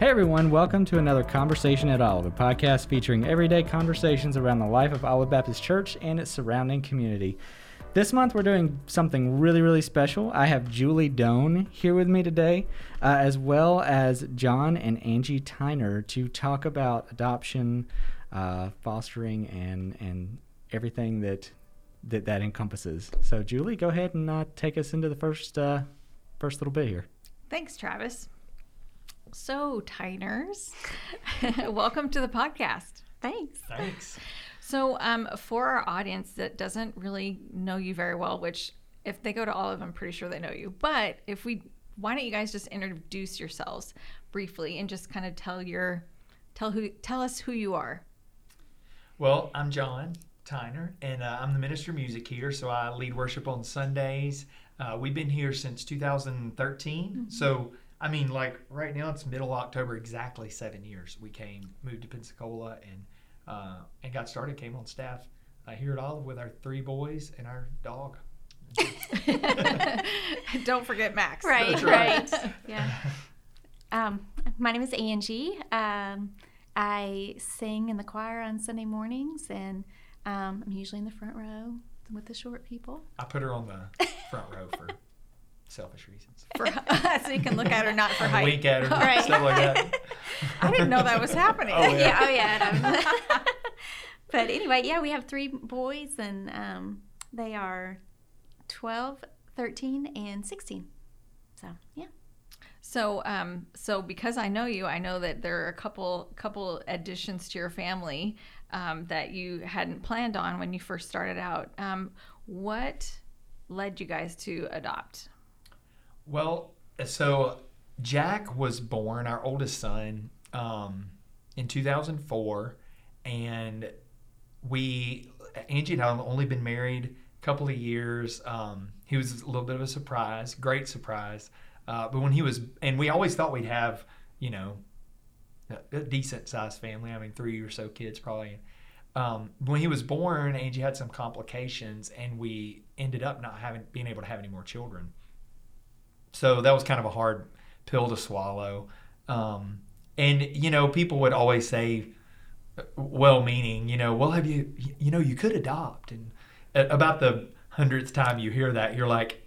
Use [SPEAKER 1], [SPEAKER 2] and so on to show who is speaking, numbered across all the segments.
[SPEAKER 1] Hey everyone, welcome to another Conversation at Olive, a podcast featuring everyday conversations around the life of Olive Baptist Church and its surrounding community. This month we're doing something really, really special. I have Julie Doan here with me today, uh, as well as John and Angie Tyner to talk about adoption, uh, fostering, and and everything that that that encompasses. So, Julie, go ahead and uh, take us into the first uh, first little bit here.
[SPEAKER 2] Thanks, Travis. So, Tyners, welcome to the podcast.
[SPEAKER 3] Thanks.
[SPEAKER 4] Thanks.
[SPEAKER 2] So, um, for our audience that doesn't really know you very well, which if they go to Olive, I'm pretty sure they know you. But if we, why don't you guys just introduce yourselves briefly and just kind of tell your, tell who, tell us who you are.
[SPEAKER 4] Well, I'm John Tyner, and uh, I'm the minister of music here. So I lead worship on Sundays. Uh, we've been here since 2013.
[SPEAKER 2] Mm-hmm.
[SPEAKER 4] So I mean, like right now, it's middle October, exactly seven years. We came, moved to Pensacola, and uh, and got started. Came on staff uh, here at Olive with our three boys and our dog.
[SPEAKER 2] don't forget Max.
[SPEAKER 3] Right,
[SPEAKER 4] That's
[SPEAKER 3] right.
[SPEAKER 4] right.
[SPEAKER 3] yeah. Um, my name is Angie. Um, I sing in the choir on Sunday mornings, and um, I'm usually in the front row with the short people.
[SPEAKER 4] I put her on the front row for selfish reasons.
[SPEAKER 2] For, so you can look at her, not for
[SPEAKER 4] I
[SPEAKER 2] height.
[SPEAKER 4] wink at her,
[SPEAKER 3] Right.
[SPEAKER 4] stuff like that.
[SPEAKER 2] I didn't know that was happening.
[SPEAKER 4] Oh, yeah.
[SPEAKER 3] oh yeah. no. but anyway, yeah, we have three boys, and um, they are 12, 13, and 16. So yeah.
[SPEAKER 2] So, um, so because I know you, I know that there are a couple couple additions to your family um, that you hadn't planned on when you first started out. Um, what led you guys to adopt?
[SPEAKER 4] Well, so Jack was born, our oldest son, um, in 2004, and we Angie and I have only been married a couple of years. Um, he was a little bit of a surprise, great surprise. Uh, but when he was, and we always thought we'd have, you know, a, decent sized family. I mean, three or so kids probably. Um, when he was born, Angie had some complications, and we ended up not having being able to have any more children. So that was kind of a hard pill to swallow. Um, and you know, people would always say, well-meaning, you know, well, have you, you know, you could adopt, and about the hundredth time you hear that, you're like,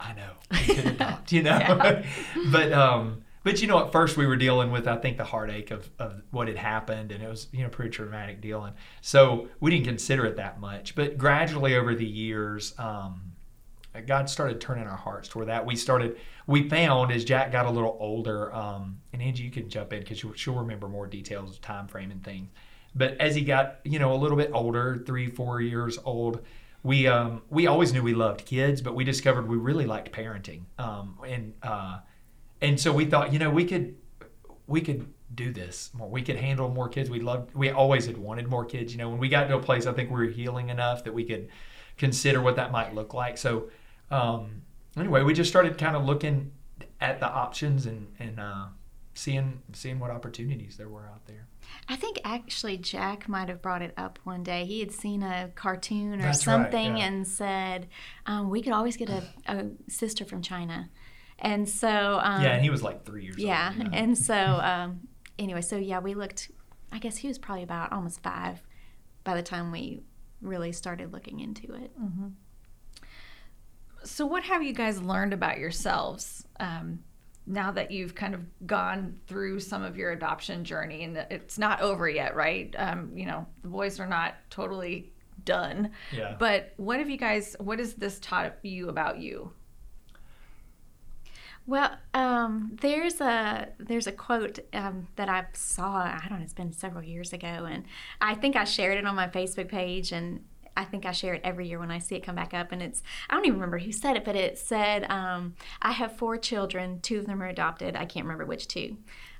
[SPEAKER 4] I know, you could adopt, you know, but um, but you know, at first we were dealing with, I think, the heartache of, of what had happened, and it was, you know, pretty traumatic deal, and so we didn't consider it that much. But gradually over the years, um, God started turning our hearts toward that. We started, we found as Jack got a little older, um, and Angie, you can jump in because she'll, she'll remember more details of time frame and things. But as he got, you know, a little bit older, three, four years old, we um, we always knew we loved kids, but we discovered we really liked parenting, um, and uh, and so we thought, you know, we could we could do this more. We could handle more kids. We loved. We always had wanted more kids. You know, when we got to a place, I think we were healing enough that we could consider what that might look like. So um, anyway, we just started kind of looking at the options and and uh, seeing seeing what opportunities there were out there.
[SPEAKER 3] I think actually Jack might have brought it up one day. He had seen a cartoon or
[SPEAKER 4] That's right,
[SPEAKER 3] something
[SPEAKER 4] yeah.
[SPEAKER 3] and said, um, we could always get a, a sister from China. And so, um,
[SPEAKER 4] yeah, and he was like three years
[SPEAKER 3] yeah.
[SPEAKER 4] old. you know.
[SPEAKER 3] And so, um, anyway, so yeah, we looked, I guess he was probably about almost five by the time we really started looking into it.
[SPEAKER 2] So, what have you guys learned about yourselves um, now that you've kind of gone through some of your adoption journey? And it's not over yet, right? Um, you know, the boys are not totally done.
[SPEAKER 4] Yeah.
[SPEAKER 2] But what have you guys? What has this taught you about you?
[SPEAKER 3] Well, um, there's a there's a quote um, that I saw. I don't know. It's been several years ago, and I think I shared it on my Facebook page, and I think I share it every year when I see it come back up. And it's I don't even remember who said it, but it said, um, "I have four children. Two of them are adopted. I can't remember which two."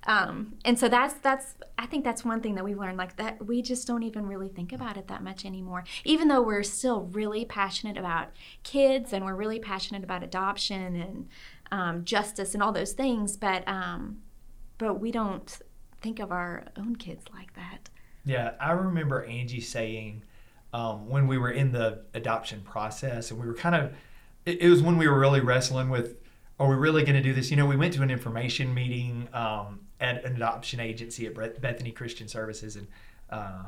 [SPEAKER 3] Um, and so that's that's I think that's one thing that we've learned like that we just don't even really think about it that much anymore. Even though we're still really passionate about kids and we're really passionate about adoption and um, justice and all those things, but um, but we don't think of our own kids like that.
[SPEAKER 4] Yeah, I remember Angie saying um, when we were in the adoption process, and we were kind of, it, it was when we were really wrestling with, are we really going to do this? You know, we went to an information meeting, um, at an adoption agency at Bethany Christian Services, and uh,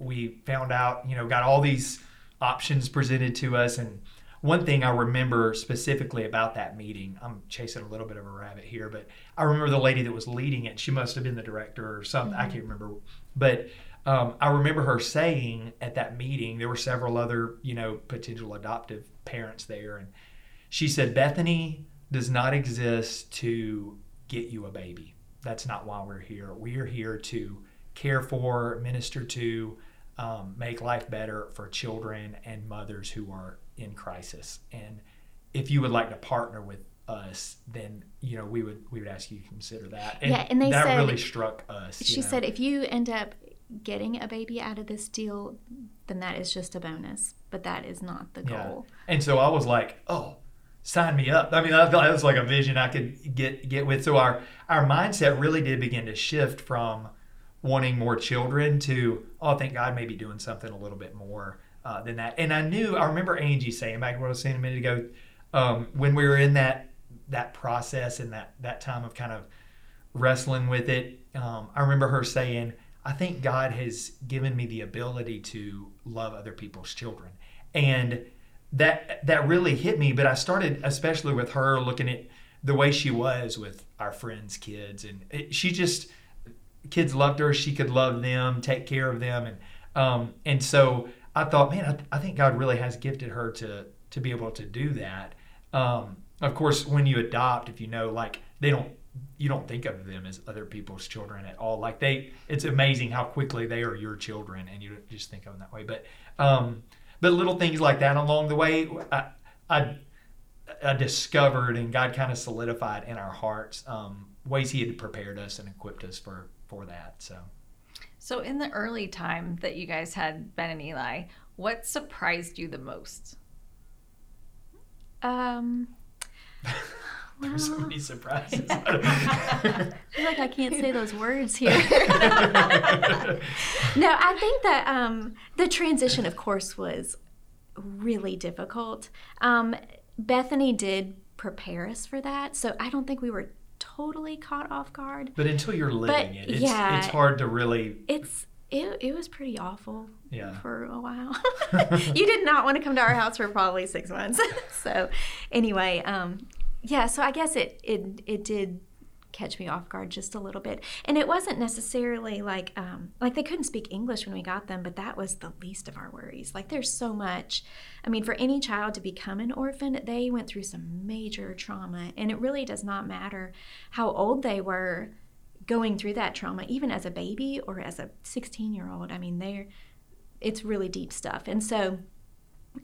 [SPEAKER 4] we found out, you know, got all these options presented to us. And one thing I remember specifically about that meeting, I'm chasing a little bit of a rabbit here, but I remember the lady that was leading it. She must have been the director or something. Mm-hmm. I can't remember, but um, I remember her saying at that meeting there were several other, you know, potential adoptive parents there, and she said Bethany does not exist to get you a baby. That's not why we're here. We are here to care for, minister to, um, make life better for children and mothers who are in crisis. And if you would like to partner with us, then you know we would we would ask you to consider that. And
[SPEAKER 3] yeah, and they
[SPEAKER 4] that
[SPEAKER 3] said,
[SPEAKER 4] really struck us.
[SPEAKER 3] She
[SPEAKER 4] you know.
[SPEAKER 3] said if you end up getting a baby out of this deal, then that is just a bonus, but that is not the goal.
[SPEAKER 4] Yeah. And so I was like, oh, sign me up. I mean, I thought it was like a vision I could get get with. So our our mindset really did begin to shift from wanting more children to oh, I think God may be doing something a little bit more uh, than that. And I knew I remember Angie saying back what I was saying a minute ago um, when we were in that that process and that that time of kind of wrestling with it. Um, I remember her saying, "I think God has given me the ability to love other people's children," and that that really hit me. But I started, especially with her, looking at the way she was with our friends' kids, and it, she just kids loved her. She could love them, take care of them, and um, and so I thought, man, I, I, think God really has gifted her to to be able to do that. Um, of course, when you adopt, if you know, like they don't, you don't think of them as other people's children at all. Like they, it's amazing how quickly they are your children, and you just think of them that way. But um, but little things like that along the way, I, I, I discovered and God kind of solidified in our hearts um, ways He had prepared us and equipped us for for that. So.
[SPEAKER 2] So in the early time that you guys had Ben and Eli, what surprised you the most?
[SPEAKER 3] Um.
[SPEAKER 4] There's so many surprises.
[SPEAKER 3] I feel like I can't say those words here. no, I think that um, the transition, of course, was really difficult. Um, Bethany did prepare us for that, so I don't think we were totally caught off guard.
[SPEAKER 4] But until you're living but, it, it's, yeah, it's hard to really.
[SPEAKER 3] It's it, it was pretty awful
[SPEAKER 4] yeah.
[SPEAKER 3] for a while. you did not want to come to our house for probably six months. so anyway, um, yeah, so I guess it it it did catch me off guard just a little bit. And it wasn't necessarily like um, like they couldn't speak English when we got them, but that was the least of our worries. Like there's so much. I mean, for any child to become an orphan, they went through some major trauma, and it really does not matter how old they were going through that trauma, even as a baby or as a 16 year old. I mean, they're it's really deep stuff, and so.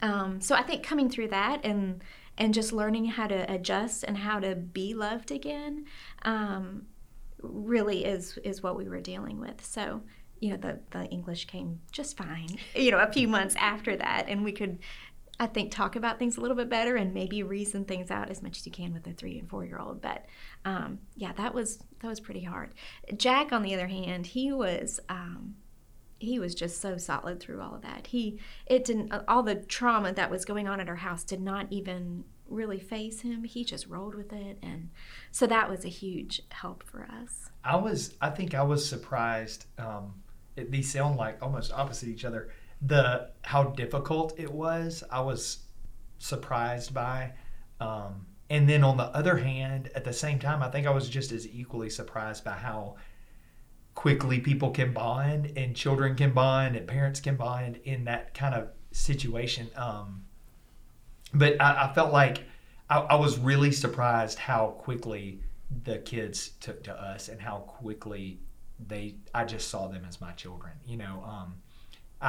[SPEAKER 3] Um, so I think coming through that and and just learning how to adjust and how to be loved again um, really is is what we were dealing with. So you know the the English came just fine. You know a few months after that, and we could. I think talk about things a little bit better and maybe reason things out as much as you can with a three and four year old. But um, yeah, that was that was pretty hard. Jack, on the other hand, he was um, he was just so solid through all of that. He it didn't all the trauma that was going on at our house did not even really faze him. He just rolled with it and so that was a huge help for us.
[SPEAKER 4] I was I think I was surprised um it, these sound like almost opposite each other. The how difficult it was, I was surprised by um and then on the other hand, at the same time, I think I was just as equally surprised by how quickly people can bond and children can bond and parents can bond in that kind of situation. Um, but I, I, felt like I, I, was really surprised how quickly the kids took to us and how quickly they I just saw them as my children. You know, um, I,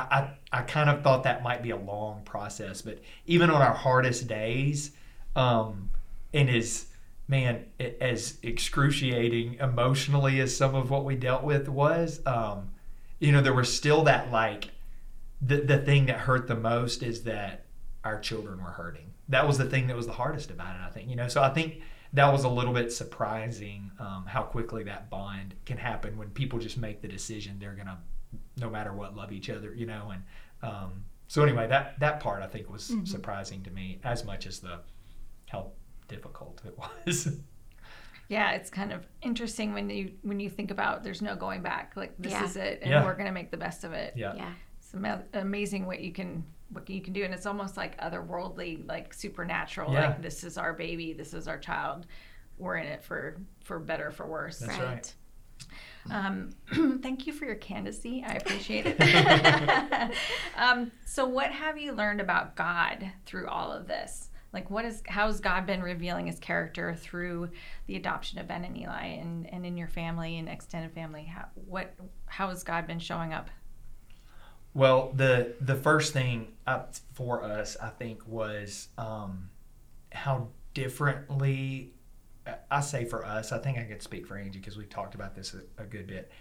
[SPEAKER 4] I, I kind of thought that might be a long process, but even on our hardest days, um, and as man, it, as excruciating emotionally as some of what we dealt with was, um, you know, there was still that like the the thing that hurt the most is that our children were hurting. That was the thing that was the hardest about it. I think you know. So I think that was a little bit surprising um, how quickly that bond can happen when people just make the decision they're gonna, no matter what, love each other. You know, and um, so anyway, that that part I think was mm-hmm. surprising to me as much as the how difficult it was.
[SPEAKER 2] Yeah, it's kind of interesting when you when you think about there's no going back. Like this
[SPEAKER 3] Yeah.
[SPEAKER 2] is it, and
[SPEAKER 4] Yeah.
[SPEAKER 2] we're gonna make the best of it.
[SPEAKER 4] Yeah.
[SPEAKER 3] Yeah.
[SPEAKER 2] It's ama- amazing what you can what you can do, and it's almost like otherworldly, like supernatural.
[SPEAKER 4] Yeah.
[SPEAKER 2] Like this is our baby, this is our child. We're in it for for better for worse.
[SPEAKER 4] That's right.
[SPEAKER 2] Um, thank you for your candidacy. I appreciate it. um, so, what have you learned about God through all of this? Like, what is how has God been revealing His character through the adoption of Ben and Eli, and, and in your family and extended family? How what how has God been showing up?
[SPEAKER 4] Well, the the first thing up for us, I think, was um, how differently. I say for us, I think I could speak for Angie because we've talked about this a, a good bit.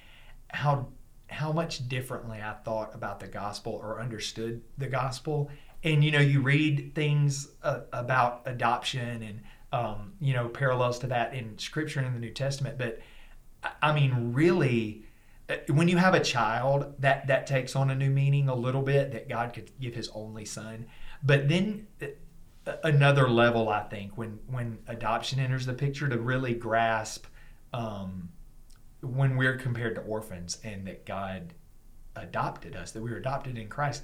[SPEAKER 4] How how much differently I thought about the gospel or understood the gospel, and you know, you read things uh, about adoption and um, you know parallels to that in Scripture and in the New Testament, but I- mean, really, uh, when you have a child, that that takes on a new meaning a little bit. That God could give His only Son, but then uh, another level, I think, when when adoption enters the picture, to really grasp um, when we're compared to orphans and that God adopted us, that we were adopted in Christ,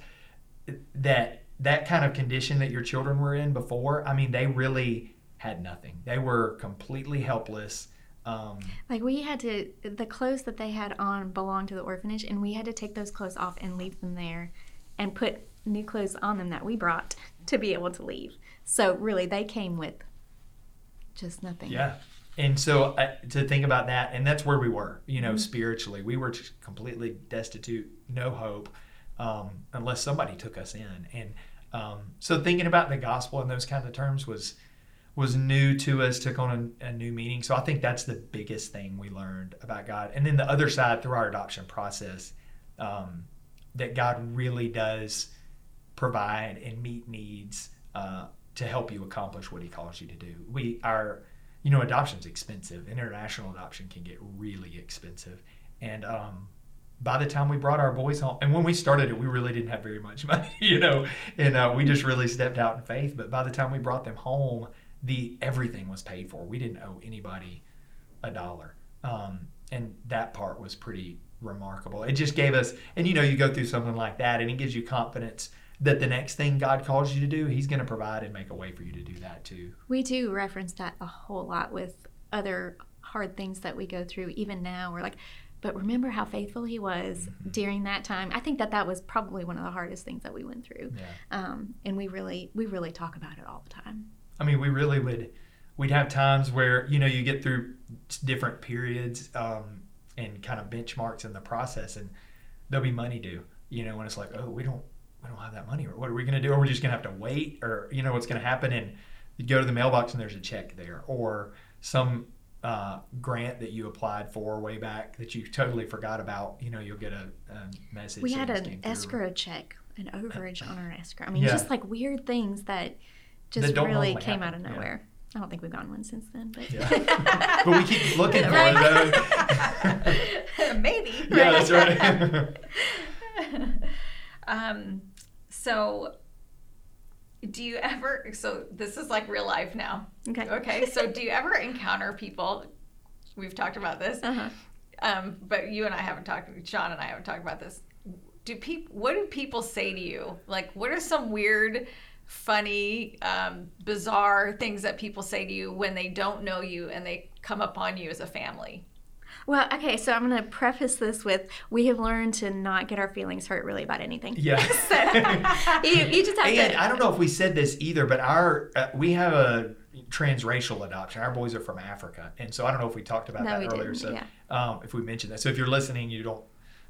[SPEAKER 4] that that kind of condition that your children were in before. I mean, they really had nothing. They were completely helpless. Um,
[SPEAKER 3] Like we had to, the clothes that they had on belonged to the orphanage, and we had to take those clothes off and leave them there, and put new clothes on them that we brought to be able to leave. So really, they came with just nothing.
[SPEAKER 4] Yeah. And so uh, to think about that, and that's where we were, you know, spiritually, we were just completely destitute, no hope, um, unless somebody took us in. And um, so thinking about the gospel in those kinds of terms was was new to us, took on a, a new meaning. So I think that's the biggest thing we learned about God. And then the other side through our adoption process, um, that God really does provide and meet needs uh, to help you accomplish what He calls you to do. We our you know adoption's expensive. International adoption can get really expensive, and um, by the time we brought our boys home, and when we started it, we really didn't have very much money, you know, and uh, we just really stepped out in faith. But by the time we brought them home, the everything was paid for. We didn't owe anybody a dollar, um, and that part was pretty remarkable. It just gave us, and you know, you go through something like that, and it gives you confidence that the next thing God calls you to do, He's going to provide and make a way for you to do that too.
[SPEAKER 3] We do reference that a whole lot with other hard things that we go through, even now. We're like, but remember how faithful he was during that time. I think that that was probably one of the hardest things that we went through,
[SPEAKER 4] Yeah.
[SPEAKER 3] um, and we really we really talk about it all the time.
[SPEAKER 4] I mean, we really would. We'd have times where you know you get through different periods um, and kind of benchmarks in the process, and there'll be money due. You know, when it's like, oh, we don't we don't have that money, or what are we going to do? Or we're just going to have to wait, or you know what's going to happen, and you go to the mailbox and there's a check there, or some uh, grant that you applied for way back that you totally forgot about. You know, you'll get a, a message.
[SPEAKER 3] We had an
[SPEAKER 4] through.
[SPEAKER 3] escrow check, an overage on our escrow. I mean,
[SPEAKER 4] Yeah.
[SPEAKER 3] just like weird things that just
[SPEAKER 4] That
[SPEAKER 3] really came out of
[SPEAKER 4] happen, yeah.
[SPEAKER 3] nowhere. I don't think we've gotten one since then, but
[SPEAKER 4] Yeah. but we keep looking for
[SPEAKER 3] Right.
[SPEAKER 4] it though.
[SPEAKER 2] Maybe.
[SPEAKER 4] yeah, that's right.
[SPEAKER 2] um, so, do you ever? So this is like real life now.
[SPEAKER 3] okay.
[SPEAKER 2] Okay. So, do you ever encounter people? We've talked about this,
[SPEAKER 3] Uh-huh.
[SPEAKER 2] um, but you and I haven't talked. Sean and I haven't talked about this. Do people? What do people say to you? Like, what are some weird? funny um, bizarre things that people say to you when they don't know you and they come upon you as a family
[SPEAKER 3] Well, okay, so I'm going to preface this with we have learned to not get our feelings hurt really about anything.
[SPEAKER 4] Yeah.
[SPEAKER 3] So you, you just have
[SPEAKER 4] and
[SPEAKER 3] to.
[SPEAKER 4] I don't know if we said this either, but our uh, we have a transracial adoption. Our boys are from Africa, and so I don't know if we talked about
[SPEAKER 3] No,
[SPEAKER 4] that earlier. So
[SPEAKER 3] yeah.
[SPEAKER 4] um, if we mentioned that, so if you're listening, you don't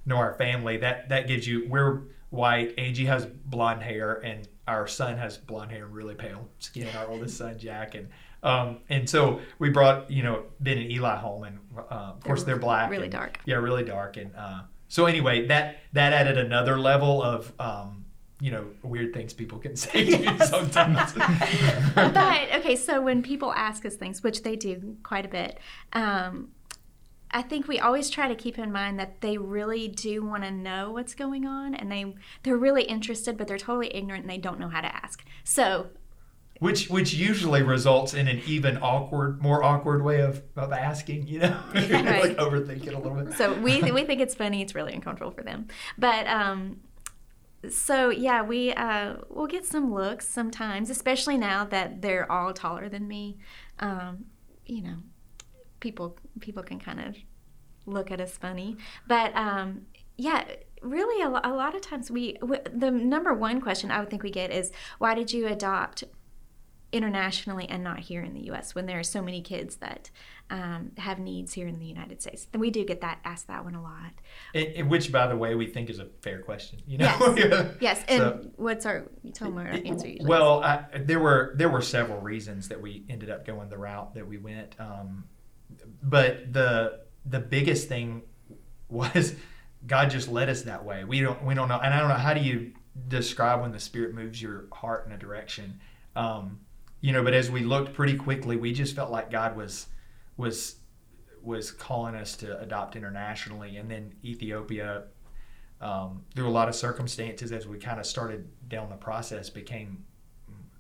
[SPEAKER 4] know our family. That that gives you we're white. Angie has blonde hair, and our son has blonde hair and really pale skin. Our oldest son Jack, and um, and so we brought you know Ben and Eli home, and uh, of course they're black,
[SPEAKER 3] really
[SPEAKER 4] and-
[SPEAKER 3] dark.
[SPEAKER 4] Yeah, really dark, and uh, so anyway, that that added another level of. Um, you know, weird things people can say to you sometimes.
[SPEAKER 3] but okay, so when people ask us things, which they do quite a bit, um, I think we always try to keep in mind that they really do want to know what's going on, and they they're really interested, but they're totally ignorant and they don't know how to ask. So
[SPEAKER 4] which which usually results in an even awkward, more awkward way of, of asking. You know,
[SPEAKER 3] Right.
[SPEAKER 4] like overthink it a little bit.
[SPEAKER 3] so we we think it's funny. It's really uncomfortable for them. But um, so yeah, we uh, we'll get some looks sometimes, especially now that they're all taller than me. Um, you know, people people can kind of look at us funny. But um, yeah, really, a, a lot of times we w- the number one question I would think we get is why did you adopt internationally and not here in the U.S. when there are so many kids that um, have needs here in the United States. Then we do get that asked that one a lot.
[SPEAKER 4] It- it- which, by the way, we think is a fair question. You know.
[SPEAKER 3] Yes. Yes, and
[SPEAKER 4] So-
[SPEAKER 3] what's our? You tell our answer usually.
[SPEAKER 4] Well, I, there were there were several reasons that we ended up going the route that we went, um, but the the biggest thing was God just led us that way. We don't we don't know, and I don't know how do you describe when the Spirit moves your heart in a direction, um, you know. But as we looked pretty quickly, we just felt like God was was was calling us to adopt internationally, and then Ethiopia um, through a lot of circumstances as we kind of started down the process became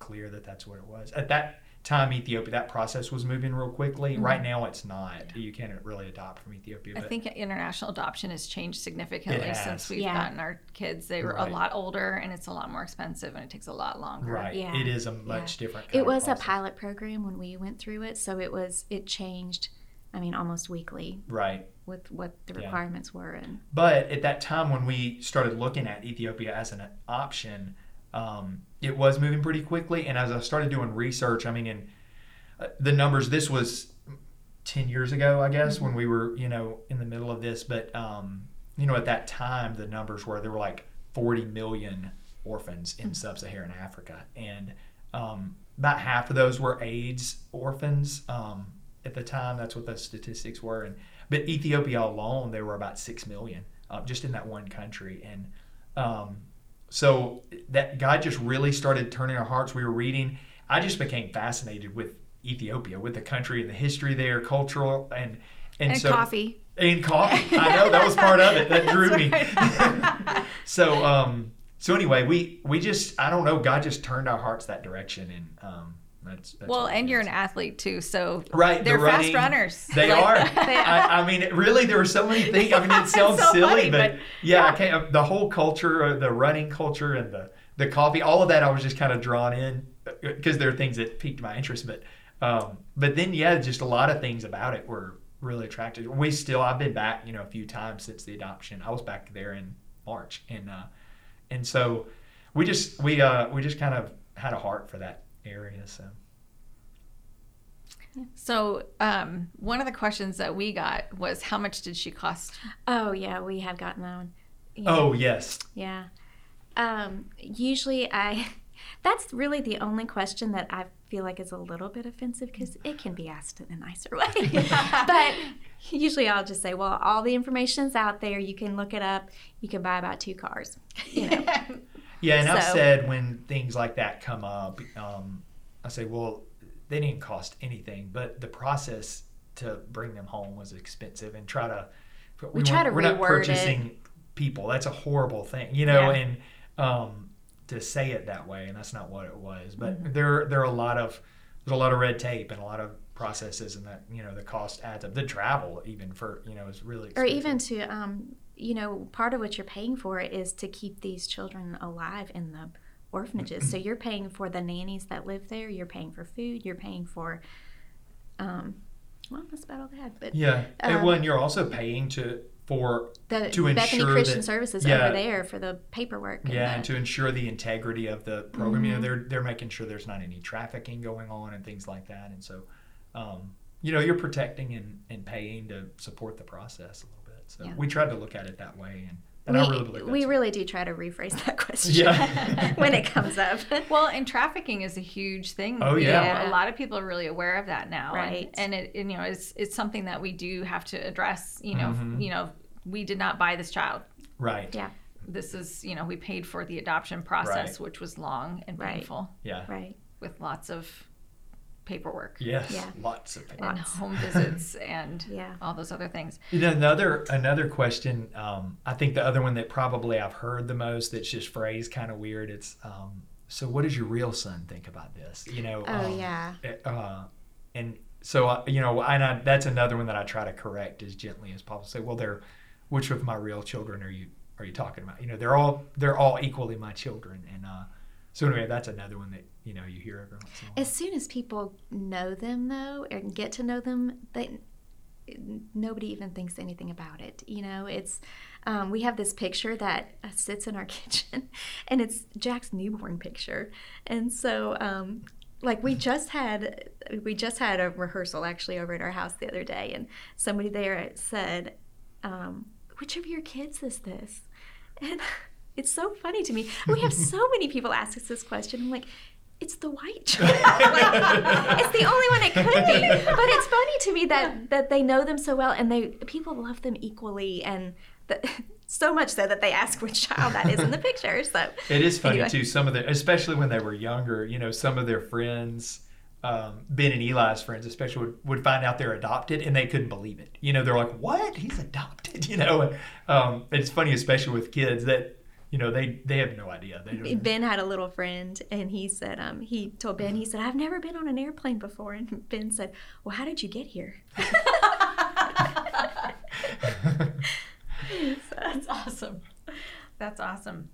[SPEAKER 4] clear that that's what it was at that time ethiopia that process was moving real quickly mm-hmm. right now it's not you can't really adopt from ethiopia
[SPEAKER 2] I think international adoption has changed significantly
[SPEAKER 4] It
[SPEAKER 2] since we've
[SPEAKER 3] Yeah.
[SPEAKER 2] gotten our kids. They were
[SPEAKER 4] Right.
[SPEAKER 2] a lot older and it's a lot more expensive and it takes a lot longer.
[SPEAKER 4] right
[SPEAKER 3] Yeah.
[SPEAKER 4] it is a much different kind
[SPEAKER 3] it
[SPEAKER 4] of
[SPEAKER 3] was a pilot program when we went through it, so it was it changed. I mean, almost weekly
[SPEAKER 4] right
[SPEAKER 3] with what the
[SPEAKER 4] Yeah.
[SPEAKER 3] requirements were, and
[SPEAKER 4] But at that time, when we started looking at Ethiopia as an option, um, it was moving pretty quickly. And as I started doing research, I mean, in uh, the numbers, this was 10 years ago, I guess, when we were, you know, in the middle of this. But, um, you know, at that time, the numbers were there were like 40 million orphans in sub Saharan Africa. And um, about half of those were AIDS orphans. Um, at the time, that's what the statistics were. And but Ethiopia alone, there were about six million uh, just in that one country, and um, so that God just really started turning our hearts. We were reading. I just became fascinated with Ethiopia, with the country and the history there, cultural and and,
[SPEAKER 2] And
[SPEAKER 4] so
[SPEAKER 2] coffee.
[SPEAKER 4] and coffee. I know that was part of it that drew me. So um, so anyway, we we just I don't know. God just turned our hearts that direction, and um, that's, that's
[SPEAKER 2] Well, and you're an athlete too, so
[SPEAKER 4] Right,
[SPEAKER 2] they're
[SPEAKER 4] the
[SPEAKER 2] fast runners.
[SPEAKER 4] They
[SPEAKER 2] Like-
[SPEAKER 4] are. I, I mean, really, there were so many things. I mean, it sounds
[SPEAKER 2] so
[SPEAKER 4] silly,
[SPEAKER 2] funny,
[SPEAKER 4] but,
[SPEAKER 2] but-
[SPEAKER 4] yeah, I can't. The whole culture, uh, the running culture, and the the coffee, all of that, I was just kind of drawn in because there are things that piqued my interest. But um, but then, yeah, just a lot of things about it were really attractive. We still, I've been back, you know, a few times since the adoption. I was back there in March, and uh, and so we just we uh we just kind of had a heart for that area. So
[SPEAKER 2] So, um, one of the questions that we got was, "How much did she cost?"
[SPEAKER 3] oh yeah, we have gotten that one. Yeah.
[SPEAKER 4] oh yes,
[SPEAKER 3] Yeah. Um, usually I that's really the only question that I feel like is a little bit offensive because it can be asked in a nicer way. but usually I'll just say, well, all the information's out there. You can look it up. You can buy about two cars. You know.
[SPEAKER 4] Yeah, and I've said when things like that come up, um, I say, well, they didn't cost anything, but the process to bring them home was expensive, and try to
[SPEAKER 3] We try to
[SPEAKER 4] we're not
[SPEAKER 3] reword it.
[SPEAKER 4] purchasing people. That's a horrible thing, you know,
[SPEAKER 2] Yeah.
[SPEAKER 4] and um, to say it that way, and that's not what it was. But
[SPEAKER 3] Mm-hmm.
[SPEAKER 4] there there are a lot of there's a lot of red tape and a lot of processes, and that you know the cost adds up. The travel even for you know is really
[SPEAKER 3] or even to um, you know part of what you're paying for is to keep these children alive in the orphanages so you're paying for the nannies that live there you're paying for food you're paying for um, well that's about all they had but
[SPEAKER 4] yeah, and
[SPEAKER 3] um,
[SPEAKER 4] when you're also paying to for
[SPEAKER 3] the
[SPEAKER 4] to
[SPEAKER 3] bethany
[SPEAKER 4] ensure
[SPEAKER 3] christian
[SPEAKER 4] that-
[SPEAKER 3] services
[SPEAKER 4] yeah.
[SPEAKER 3] over there for the paperwork and
[SPEAKER 4] Yeah, and
[SPEAKER 3] the-
[SPEAKER 4] to ensure the integrity of the program, you know,
[SPEAKER 3] Mhm.
[SPEAKER 4] they're they're making sure there's not any trafficking going on and things like that. And so, um, you know, you're protecting and, and paying to support the process a little bit. So
[SPEAKER 3] Yeah.
[SPEAKER 4] we tried to look at it that way, and, and
[SPEAKER 3] we,
[SPEAKER 4] I really believe
[SPEAKER 3] we
[SPEAKER 4] that's-
[SPEAKER 3] really do try to rephrase that question
[SPEAKER 4] Yeah.
[SPEAKER 3] when it comes up
[SPEAKER 2] Well, and trafficking is a huge thing.
[SPEAKER 4] Oh, yeah.
[SPEAKER 3] Yeah.
[SPEAKER 2] a lot of people are really aware of that now, and-
[SPEAKER 3] Right.
[SPEAKER 2] And, it, and, you know, it's it's something that we do have to address. You know,
[SPEAKER 4] Mhm.
[SPEAKER 2] you know, we did not buy this child.
[SPEAKER 4] right.
[SPEAKER 3] yeah
[SPEAKER 2] This is, you know, we paid for the adoption process,
[SPEAKER 4] Right.
[SPEAKER 2] which was long and
[SPEAKER 3] Right.
[SPEAKER 2] painful,
[SPEAKER 4] Yeah.
[SPEAKER 3] right
[SPEAKER 2] with lots of paperwork
[SPEAKER 4] Yes.
[SPEAKER 3] Yeah.
[SPEAKER 4] Lots of things.
[SPEAKER 2] and home visits and
[SPEAKER 3] Yeah.
[SPEAKER 2] all those other things.
[SPEAKER 4] You know, another another question. Um, I think the other one that probably I've heard the most that's just phrased kind of weird. It's um, so what does your real son think about this? You know.
[SPEAKER 3] Oh
[SPEAKER 4] um,
[SPEAKER 3] yeah.
[SPEAKER 4] Uh, and so uh, you know, and I, that's another one that I try to correct as gently as possible. Say, well, they're which of my real children are you are you talking about? You know, they're all they're all equally my children, and uh, so anyway, that's another one that you know you hear every once in a while.
[SPEAKER 3] As soon as people know them, though, and get to know them, they nobody even thinks anything about it. You know, it's um, we have this picture that sits in our kitchen, and it's Jack's newborn picture, and so. Um, like we just had we just had a rehearsal actually over at our house the other day and somebody there said um, which of your kids is this and it's so funny to me we have so many people ask us this question i'm like it's the white child. like, it's the only one it could be. But it's funny to me that that they know them so well and they people love them equally and the, so much so that they ask which child that is in the picture. So
[SPEAKER 4] it is funny
[SPEAKER 3] anyway.
[SPEAKER 4] too. Some of the, especially when they were younger, you know, some of their friends, um, Ben and Eli's friends, especially, would, would find out they're adopted and they couldn't believe it. You know, they're like, "What? He's adopted?" You know, and, um, it's funny, especially with kids that you know they they have no idea. They don't.
[SPEAKER 3] Ben had a little friend, and he said, um, he told Ben, he said, "I've never been on an airplane before," and Ben said, "Well, how did you get here?"
[SPEAKER 2] That's awesome. That's awesome.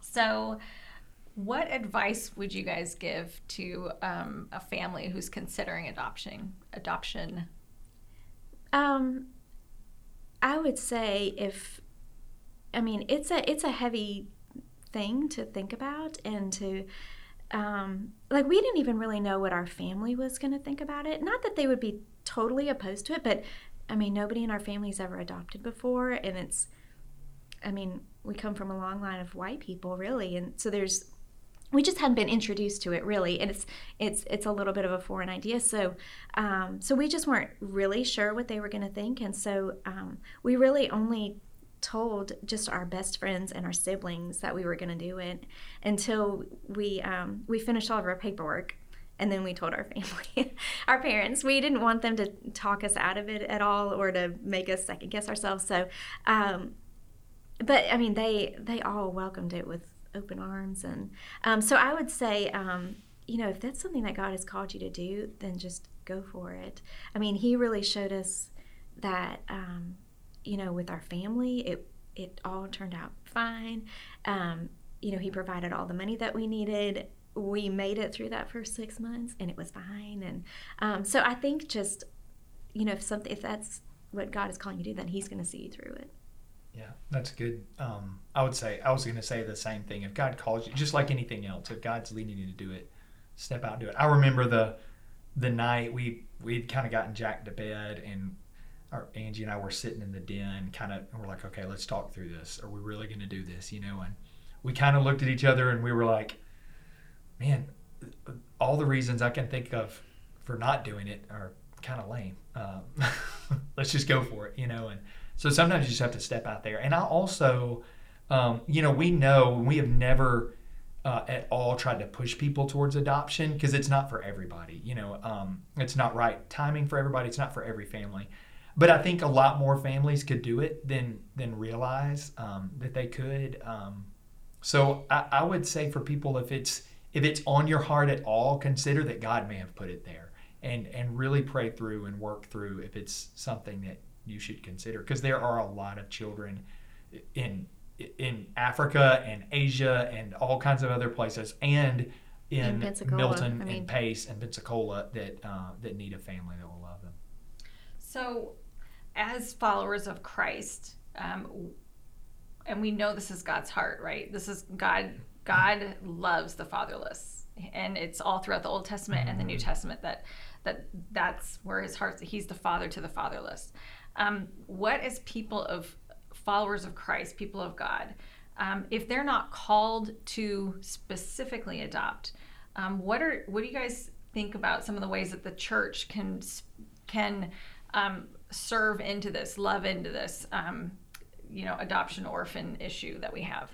[SPEAKER 2] So, what advice would you guys give to um, a family who's considering adoption? Adoption.
[SPEAKER 3] Um, I would say if, I mean, it's a it's a heavy thing to think about and to, um, like we didn't even really know what our family was going to think about it. Not that they would be totally opposed to it, but I mean, nobody in our family's ever adopted before, and it's, I mean, we come from a long line of white people, really, and so there's we just hadn't been introduced to it really and it's it's it's a little bit of a foreign idea so um, so we just weren't really sure what they were going to think and so um, we really only told just our best friends and our siblings that we were going to do it until we um, we finished all of our paperwork and then we told our family our parents. We didn't want them to talk us out of it at all or to make us second guess ourselves so um, but i mean they they all welcomed it with open arms and um, so i would say um, you know if that's something that god has called you to do then just go for it. I mean he really showed us that um, you know with our family it it all turned out fine um, you know he provided all the money that we needed we made it through that first six months and it was fine and um, so i think just you know if something if that's what god is calling you to do then he's going to see you through it
[SPEAKER 4] Yeah, that's good. Um, I would say I was going to say the same thing. If God calls you, just like anything else, if God's leading you to do it, step out and do it. I remember the the night we we'd kind of gotten Jack to bed, and our Angie and I were sitting in the den, kind of, we're like, okay, let's talk through this. Are we really going to do this? You know, and we kind of looked at each other and we were like, man, all the reasons I can think of for not doing it are kind of lame. Um, let's just go for it, you know. And so sometimes you just have to step out there. And I also, um, you know, we know we have never uh, at all tried to push people towards adoption because it's not for everybody. You know, um, it's not right timing for everybody. It's not for every family. But I think a lot more families could do it than than realize um, that they could. Um, so I, I would say for people, if it's if it's on your heart at all, consider that God may have put it there, and and really pray through and work through if it's something that you should consider, because there are a lot of children in in Africa and Asia and all kinds of other places, and in
[SPEAKER 3] In
[SPEAKER 4] Milton
[SPEAKER 3] I mean-
[SPEAKER 4] and Pace and Pensacola that uh, that need a family that will love them.
[SPEAKER 2] So, as followers of Christ, um, and we know this is God's heart, right? This is God. God loves the fatherless, and it's all throughout the Old Testament and the New Testament that that that's where His heart. He's the father to the fatherless. Um, what as people of followers of Christ, people of God, um, if they're not called to specifically adopt, um, what are what do you guys think about some of the ways that the church can can um, serve into this, love into this, um, you know, adoption orphan issue that we have?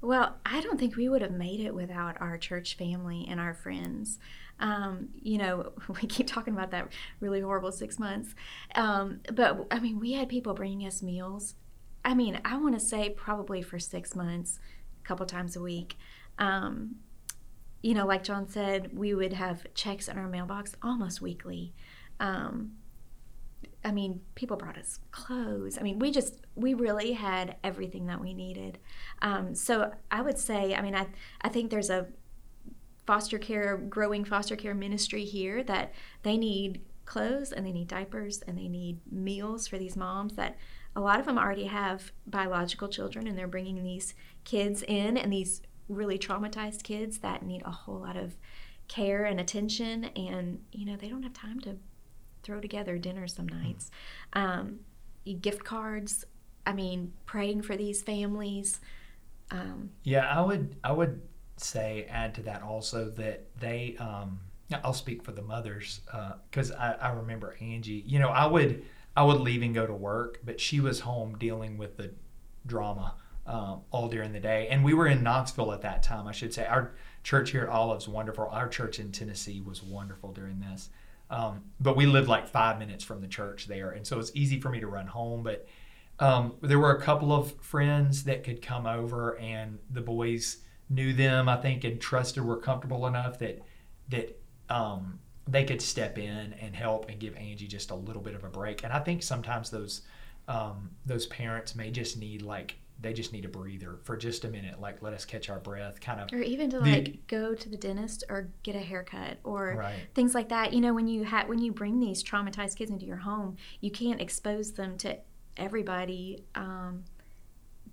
[SPEAKER 3] Well, I don't think we would have made it without our church family and our friends. Um, you know, we keep talking about that really horrible six months. Um, but I mean, we had people bringing us meals. I mean, I want to say probably for six months, a couple times a week. Um, you know, like John said, we would have checks in our mailbox almost weekly. Um, I mean, people brought us clothes. I mean, we just we really had everything that we needed. Um, so I would say, I mean, I I think there's a foster care growing foster care ministry here that they need clothes and they need diapers and they need meals for these moms that a lot of them already have biological children and they're bringing these kids in and these really traumatized kids that need a whole lot of care and attention and you know they don't have time to throw together dinner some nights. Um, gift cards. I mean, praying for these families. Um,
[SPEAKER 4] yeah, I would. I would say add to that also that they. Um, I'll speak for the mothers because uh, I, I remember Angie. You know, I would I would leave and go to work, but she was home dealing with the drama um, all during the day. And we were in Knoxville at that time, I should say. Our church here at Olive's wonderful. Our church in Tennessee was wonderful during this. Um, but we lived like five minutes from the church there, and so it's easy for me to run home. But um, there were a couple of friends that could come over, and the boys knew them, I think, and trusted, were comfortable enough that that um, they could step in and help and give Angie just a little bit of a break. And I think sometimes those um, those parents may just need like they just need a breather for just a minute like let us catch our breath kind of
[SPEAKER 3] or even to the, like go to the dentist or get a haircut or right. things like that you know when you have when you bring these traumatized kids into your home you can't expose them to everybody um,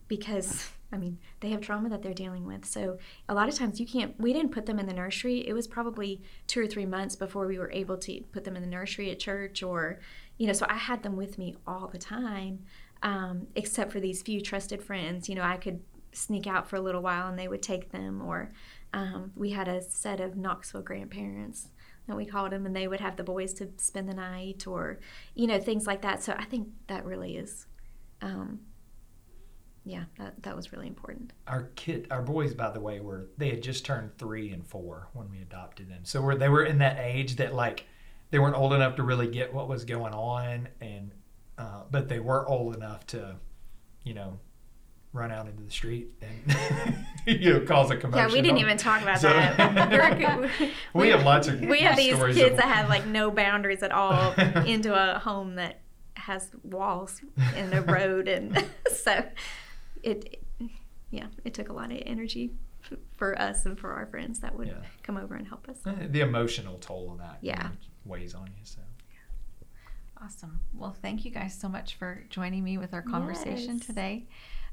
[SPEAKER 3] because I mean, they have trauma that they're dealing with. So a lot of times you can't, we didn't put them in the nursery. It was probably two or three months before we were able to put them in the nursery at church or, you know, so I had them with me all the time um, except for these few trusted friends. You know, I could sneak out for a little while and they would take them. Or um, we had a set of Knoxville grandparents that we called them, and they would have the boys to spend the night, or you know, things like that. So I think that really is. Um, yeah, that, that was really important.
[SPEAKER 4] Our kid, our boys, by the way, were they had just turned three and four when we adopted them. So we're, they were in that age that like they weren't old enough to really get what was going on, and uh, but they were old enough to, you know, run out into the street and you know cause a commotion.
[SPEAKER 3] Yeah, we didn't even talk about so, that.
[SPEAKER 4] we, we, have lots of
[SPEAKER 3] we have these kids of, that have like no boundaries at all into a home that has walls and a road, and so it, yeah, it took a lot of energy for us and for our friends that would yeah. come over and help us. Uh,
[SPEAKER 4] the emotional toll of that, yeah, weighs on you. So.
[SPEAKER 2] Awesome. Well, thank you guys so much for joining me with our conversation yes. today.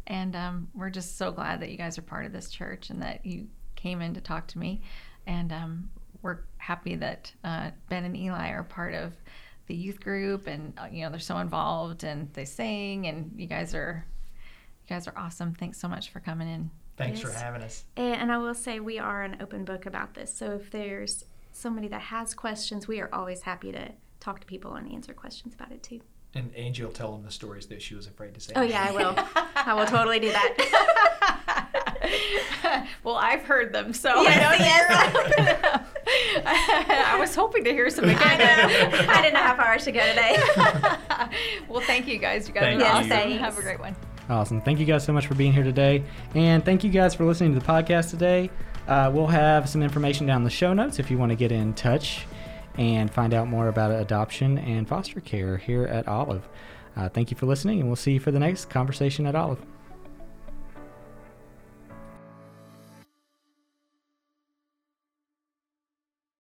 [SPEAKER 2] And um, we're just so glad that you guys are part of this church and that you came in to talk to me. And um, we're happy that uh, Ben and Eli are part of the youth group, and uh, you know they're so involved and they sing, and you guys are you guys are awesome. Thanks so much for coming in.
[SPEAKER 4] Thanks yes. for having us.
[SPEAKER 3] And I will say we are an open book about this. So if there's somebody that has questions, we are always happy to talk to people and answer questions about it too.
[SPEAKER 4] And Angie will tell them the stories that she was afraid to say.
[SPEAKER 3] Oh yeah, I will. I will totally do that.
[SPEAKER 2] well, I've heard them, so yes, I, yes. I was hoping to hear some again. I,
[SPEAKER 3] know. I didn't know how far I should go today.
[SPEAKER 2] well, thank you guys. You guys Thank are awesome. Have a great one.
[SPEAKER 1] Awesome. Thank you guys so much for being here today. And thank you guys for listening to the podcast today. Uh, we'll have some information down in the show notes if you want to get in touch and find out more about adoption and foster care here at Olive. Uh, thank you for listening, and we'll see you for the next conversation at Olive.